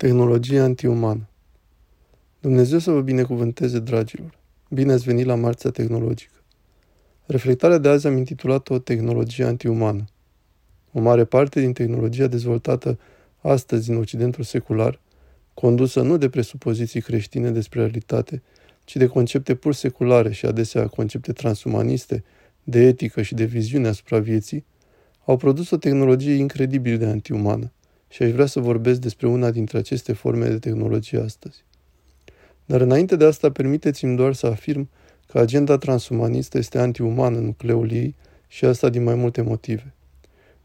Tehnologie antiumană Dumnezeu să vă binecuvânteze, dragilor! Bine ați venit la Marțea Tehnologică. Reflectarea de azi am intitulat-o Tehnologie antiumană. O mare parte din tehnologia dezvoltată astăzi în Occidentul secular, condusă nu de presupoziții creștine despre realitate, ci de concepte pur seculare și adesea concepte transumaniste, de etică și de viziune asupra vieții, au produs o tehnologie incredibil de antiumană și aș vrea să vorbesc despre una dintre aceste forme de tehnologie astăzi. Dar înainte de asta, permiteți-mi doar să afirm că agenda transumanistă este antiumană în nucleul ei și asta din mai multe motive.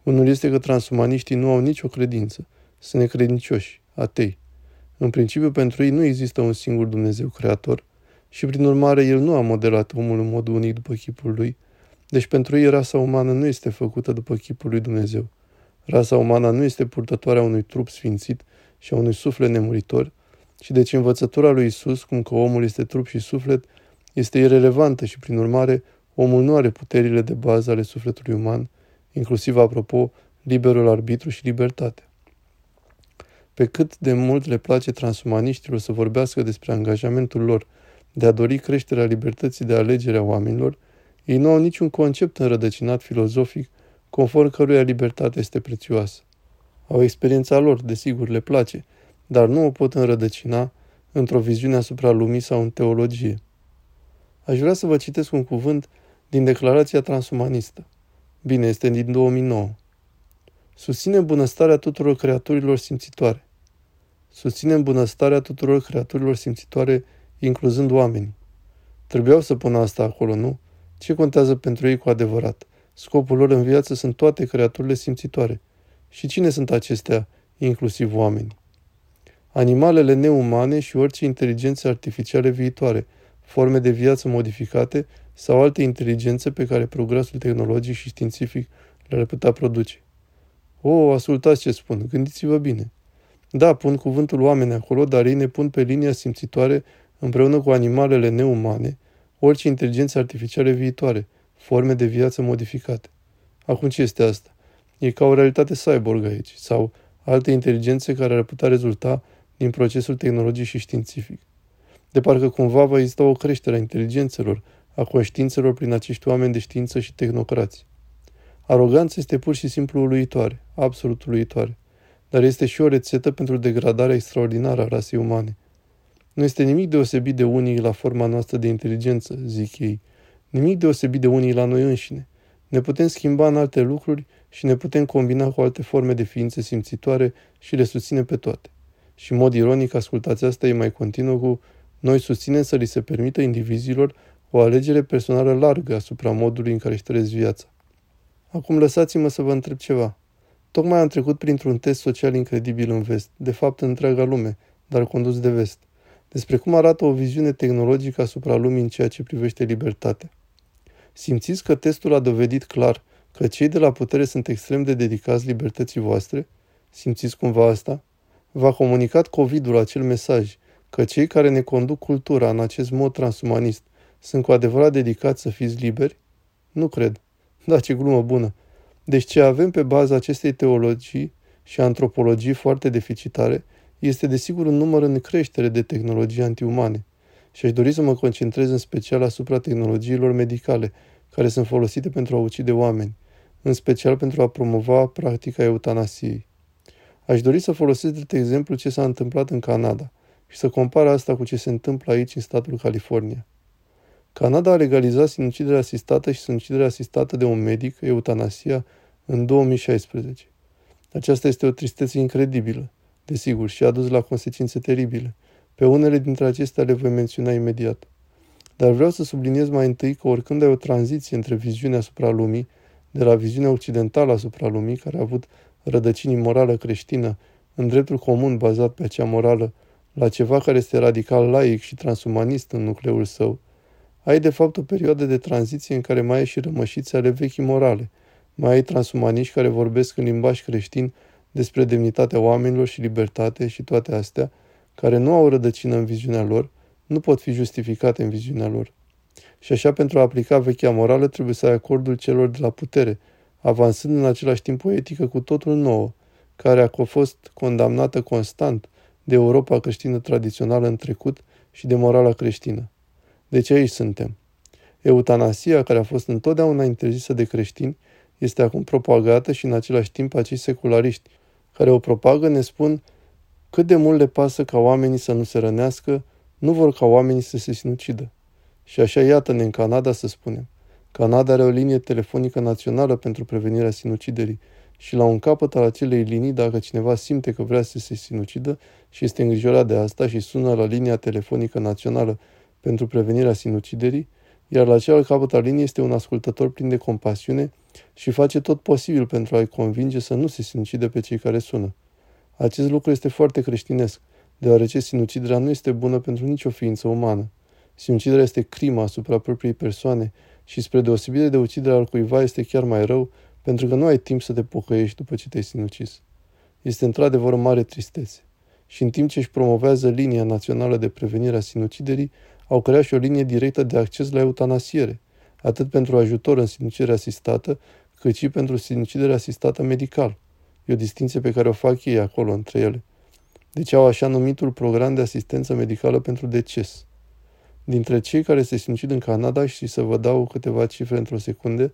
Unul este că transumaniștii nu au nicio credință, sunt necredincioși, atei. În principiu, pentru ei nu există un singur Dumnezeu creator și, prin urmare, el nu a modelat omul în mod unic după chipul lui, deci pentru ei rasa umană nu este făcută după chipul lui Dumnezeu. Rasa umană nu este purtătoarea unui trup sfințit și a unui suflet nemuritor, și deci învățătura lui Isus, cum că omul este trup și suflet, este irelevantă și, prin urmare, omul nu are puterile de bază ale sufletului uman, inclusiv, apropo, liberul arbitru și libertate. Pe cât de mult le place transumaniștilor să vorbească despre angajamentul lor de a dori creșterea libertății de alegere a oamenilor, ei nu au niciun concept înrădăcinat filozofic conform căruia libertatea este prețioasă. Au experiența lor, desigur, le place, dar nu o pot înrădăcina într-o viziune asupra lumii sau în teologie. Aș vrea să vă citesc un cuvânt din declarația transumanistă. Bine, este din 2009. Susține bunăstarea tuturor creaturilor simțitoare. Susținem bunăstarea tuturor creaturilor simțitoare, incluzând oamenii. Trebuiau să pună asta acolo, nu? Ce contează pentru ei cu adevărat? Scopul lor în viață sunt toate creaturile simțitoare. Și cine sunt acestea, inclusiv oamenii? Animalele neumane și orice inteligențe artificiale viitoare, forme de viață modificate sau alte inteligențe pe care progresul tehnologic și științific le-ar putea produce. O, ascultați ce spun, gândiți-vă bine. Da, pun cuvântul oameni acolo, dar ei ne pun pe linia simțitoare împreună cu animalele neumane, orice inteligențe artificiale viitoare, forme de viață modificate. Acum ce este asta? E ca o realitate cyborg aici, sau alte inteligențe care ar putea rezulta din procesul tehnologic și științific. De parcă cumva va exista o creștere a inteligențelor, a conștiințelor prin acești oameni de știință și tehnocrați. Aroganța este pur și simplu uluitoare, absolut uluitoare, dar este și o rețetă pentru degradarea extraordinară a rasei umane. Nu este nimic deosebit de unic la forma noastră de inteligență, zic ei, nimic deosebit de unic la noi înșine. Ne putem schimba în alte lucruri și ne putem combina cu alte forme de ființe simțitoare și le susține pe toate. Și în mod ironic, ascultați asta, e mai continuă cu noi susținem să li se permită indivizilor o alegere personală largă asupra modului în care își trăiesc viața. Acum lăsați-mă să vă întreb ceva. Tocmai am trecut printr-un test social incredibil în vest, de fapt în întreaga lume, dar condus de vest, despre cum arată o viziune tehnologică asupra lumii în ceea ce privește libertatea. Simțiți că testul a dovedit clar că cei de la putere sunt extrem de dedicați libertății voastre? Simțiți cumva asta? V-a comunicat COVID-ul acel mesaj că cei care ne conduc cultura în acest mod transumanist sunt cu adevărat dedicați să fiți liberi? Nu cred. Da, ce glumă bună. Deci ce avem pe baza acestei teologii și antropologii foarte deficitare este desigur un număr în creștere de tehnologii antiumane. Și aș dori să mă concentrez în special asupra tehnologiilor medicale, care sunt folosite pentru a ucide oameni, în special pentru a promova practica eutanasiei. Aș dori să folosesc de exemplu ce s-a întâmplat în Canada și să compar asta cu ce se întâmplă aici în statul California. Canada a legalizat sinuciderea asistată și sinuciderea asistată de un medic, eutanasia, în 2016. Aceasta este o tristețe incredibilă, desigur, și a dus la consecințe teribile. Pe unele dintre acestea le voi menționa imediat. Dar vreau să subliniez mai întâi că oricând ai o tranziție între viziunea asupra lumii, de la viziunea occidentală asupra lumii, care a avut rădăcinii morală creștină, în dreptul comun bazat pe acea morală, la ceva care este radical laic și transumanist în nucleul său, ai de fapt o perioadă de tranziție în care mai ai și rămășiți ale vechii morale, mai ai transumaniști care vorbesc în limbaj creștin despre demnitatea oamenilor și libertate și toate astea, care nu au rădăcină în viziunea lor, nu pot fi justificate în viziunea lor. Și așa, pentru a aplica vechea morală, trebuie să ai acordul celor de la putere, avansând în același timp o etică cu totul nouă, care a fost condamnată constant de Europa creștină tradițională în trecut și de morala creștină. Deci aici suntem. Eutanasia, care a fost întotdeauna interzisă de creștini, este acum propagată și în același timp acei seculariști care o propagă ne spun cât de mult le pasă ca oamenii să nu se rănească, nu vor ca oamenii să se sinucidă. Și așa iată-ne în Canada să spunem. Canada are o linie telefonică națională pentru prevenirea sinuciderii și la un capăt al acelei linii, dacă cineva simte că vrea să se sinucidă și este îngrijorat de asta și sună la linia telefonică națională pentru prevenirea sinuciderii, iar la celălalt capăt al liniei este un ascultător plin de compasiune și face tot posibil pentru a-i convinge să nu se sinucide pe cei care sună. Acest lucru este foarte creștinesc, deoarece sinuciderea nu este bună pentru nicio ființă umană. Sinuciderea este crima asupra propriei persoane și spre deosebire de uciderea al cuiva este chiar mai rău pentru că nu ai timp să te pocăiești după ce te-ai sinucis. Este într-adevăr o mare tristețe. Și în timp ce își promovează linia națională de prevenire a sinuciderii, au creat și o linie directă de acces la eutanasiere, atât pentru ajutor în sinucidere asistată, cât și pentru sinucidere asistată medical. E o distinție pe care o fac ei acolo între ele. Deci au așa numitul program de asistență medicală pentru deces. Dintre cei care se sinucid în Canada, și să vă dau câteva cifre într-o secundă,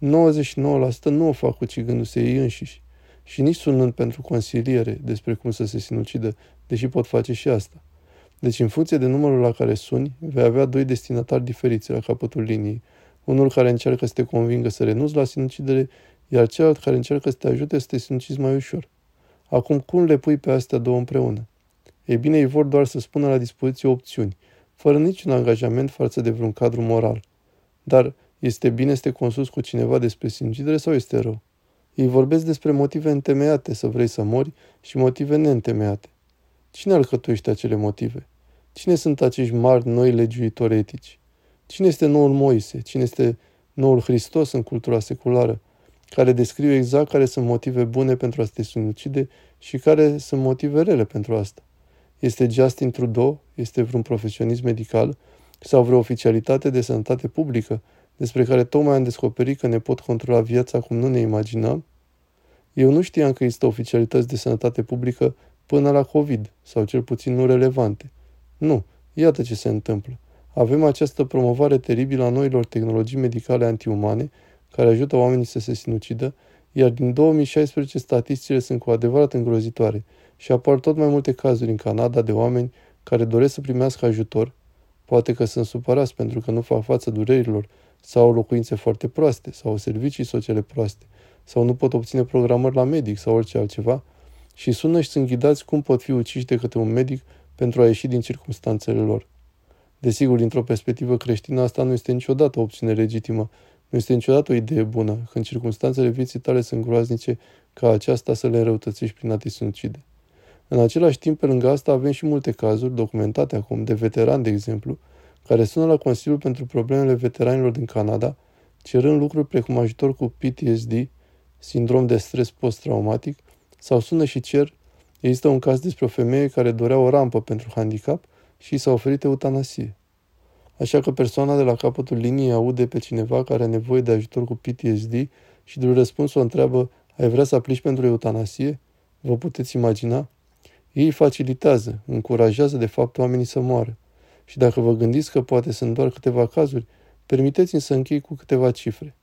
99% nu o fac ucigându-se ei înșiși și nici sunând pentru consiliere despre cum să se sinucidă, deși pot face și asta. Deci, în funcție de numărul la care suni, vei avea doi destinatari diferiți la capătul liniei. Unul care încearcă să te convingă să renunți la sinucidere, iar celălalt care încearcă să te ajute să te sinucizi mai ușor. Acum, cum le pui pe astea două împreună? Ei bine, ei vor doar să spună la dispoziție opțiuni, fără niciun angajament față de vreun cadru moral. Dar este bine să te consulți cu cineva despre sinucidere sau este rău? Ei vorbesc despre motive întemeiate să vrei să mori și motive neîntemeiate. Cine alcătuiește acele motive? Cine sunt acești mari noi legiuitori etici? Cine este noul Moise? Cine este noul Hristos în cultura seculară? Care descriu exact care sunt motive bune pentru a te sinucide și care sunt motive rele pentru asta. Este Justin Trudeau? Este vreun profesionist medical? Sau vreo oficialitate de sănătate publică despre care tocmai am descoperit că ne pot controla viața cum nu ne imaginăm? Eu nu știam că există oficialități de sănătate publică până la COVID, sau cel puțin nu relevante. Nu, iată ce se întâmplă. Avem această promovare teribilă a noilor tehnologii medicale antiumane, care ajută oamenii să se sinucidă, iar din 2016 statisticile sunt cu adevărat îngrozitoare și apar tot mai multe cazuri în Canada de oameni care doresc să primească ajutor, poate că sunt supărați pentru că nu fac față durerilor sau au locuințe foarte proaste sau servicii sociale proaste sau nu pot obține programări la medic sau orice altceva și sună și sunt ghidați cum pot fi uciși de către un medic pentru a ieși din circunstanțele lor. Desigur, dintr-o perspectivă creștină, asta nu este niciodată o opțiune legitimă, nu este niciodată o idee bună, când circunstanțele vieții tale sunt groaznice, ca aceasta să le înrăutățești prin a te sinucide. În același timp, pe lângă asta, avem și multe cazuri, documentate acum, de veterani, de exemplu, care sună la Consiliul pentru Problemele Veteranilor din Canada, cerând lucruri precum ajutor cu PTSD, sindrom de stres post-traumatic, sau sună și cer, există un caz despre o femeie care dorea o rampă pentru handicap și s-a oferit eutanasie. Așa că persoana de la capătul liniei aude pe cineva care are nevoie de ajutor cu PTSD și de răspuns o întreabă, ai vrea să aplici pentru eutanasie? Vă puteți imagina? Ei facilitează, încurajează de fapt oamenii să moară. Și dacă vă gândiți că poate sunt doar câteva cazuri, permiteți-mi să închei cu câteva cifre.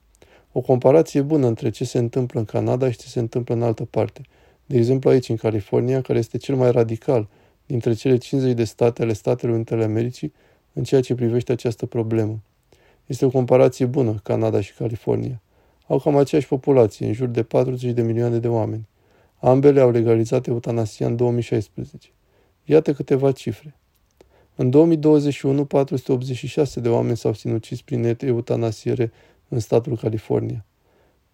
O comparație bună între ce se întâmplă în Canada și ce se întâmplă în altă parte. De exemplu aici, în California, care este cel mai radical dintre cele 50 de state ale Statelor Unite ale Americii în ceea ce privește această problemă. Este o comparație bună, Canada și California. Au cam aceeași populație, în jur de 40 de milioane de oameni. Ambele au legalizat eutanasia în 2016. Iată câteva cifre. În 2021, 486 de oameni s-au sinucis prin eutanasiere în statul California.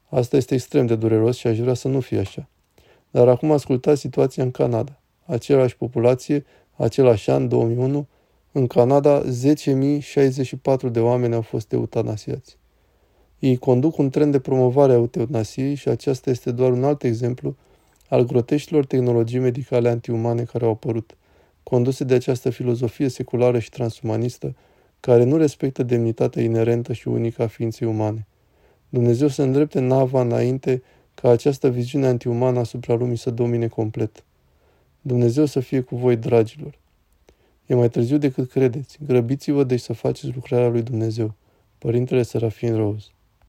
Asta este extrem de dureros și aș vrea să nu fie așa. Dar acum ascultați situația în Canada. Același populație, același an, 2001, în Canada 10.064 de oameni au fost eutanasiați. Ei conduc un trend de promovare a eutanasiei și acesta este doar un alt exemplu al groteștilor tehnologii medicale antiumane care au apărut, conduse de această filozofie seculară și transumanistă, care nu respectă demnitatea inerentă și unică a ființei umane. Dumnezeu să îndrepte nava înainte ca această viziune antiumană asupra lumii să domine complet. Dumnezeu să fie cu voi, dragilor. E mai târziu decât credeți. Grăbiți-vă deci să faceți lucrarea lui Dumnezeu. Părintele Serafin Rose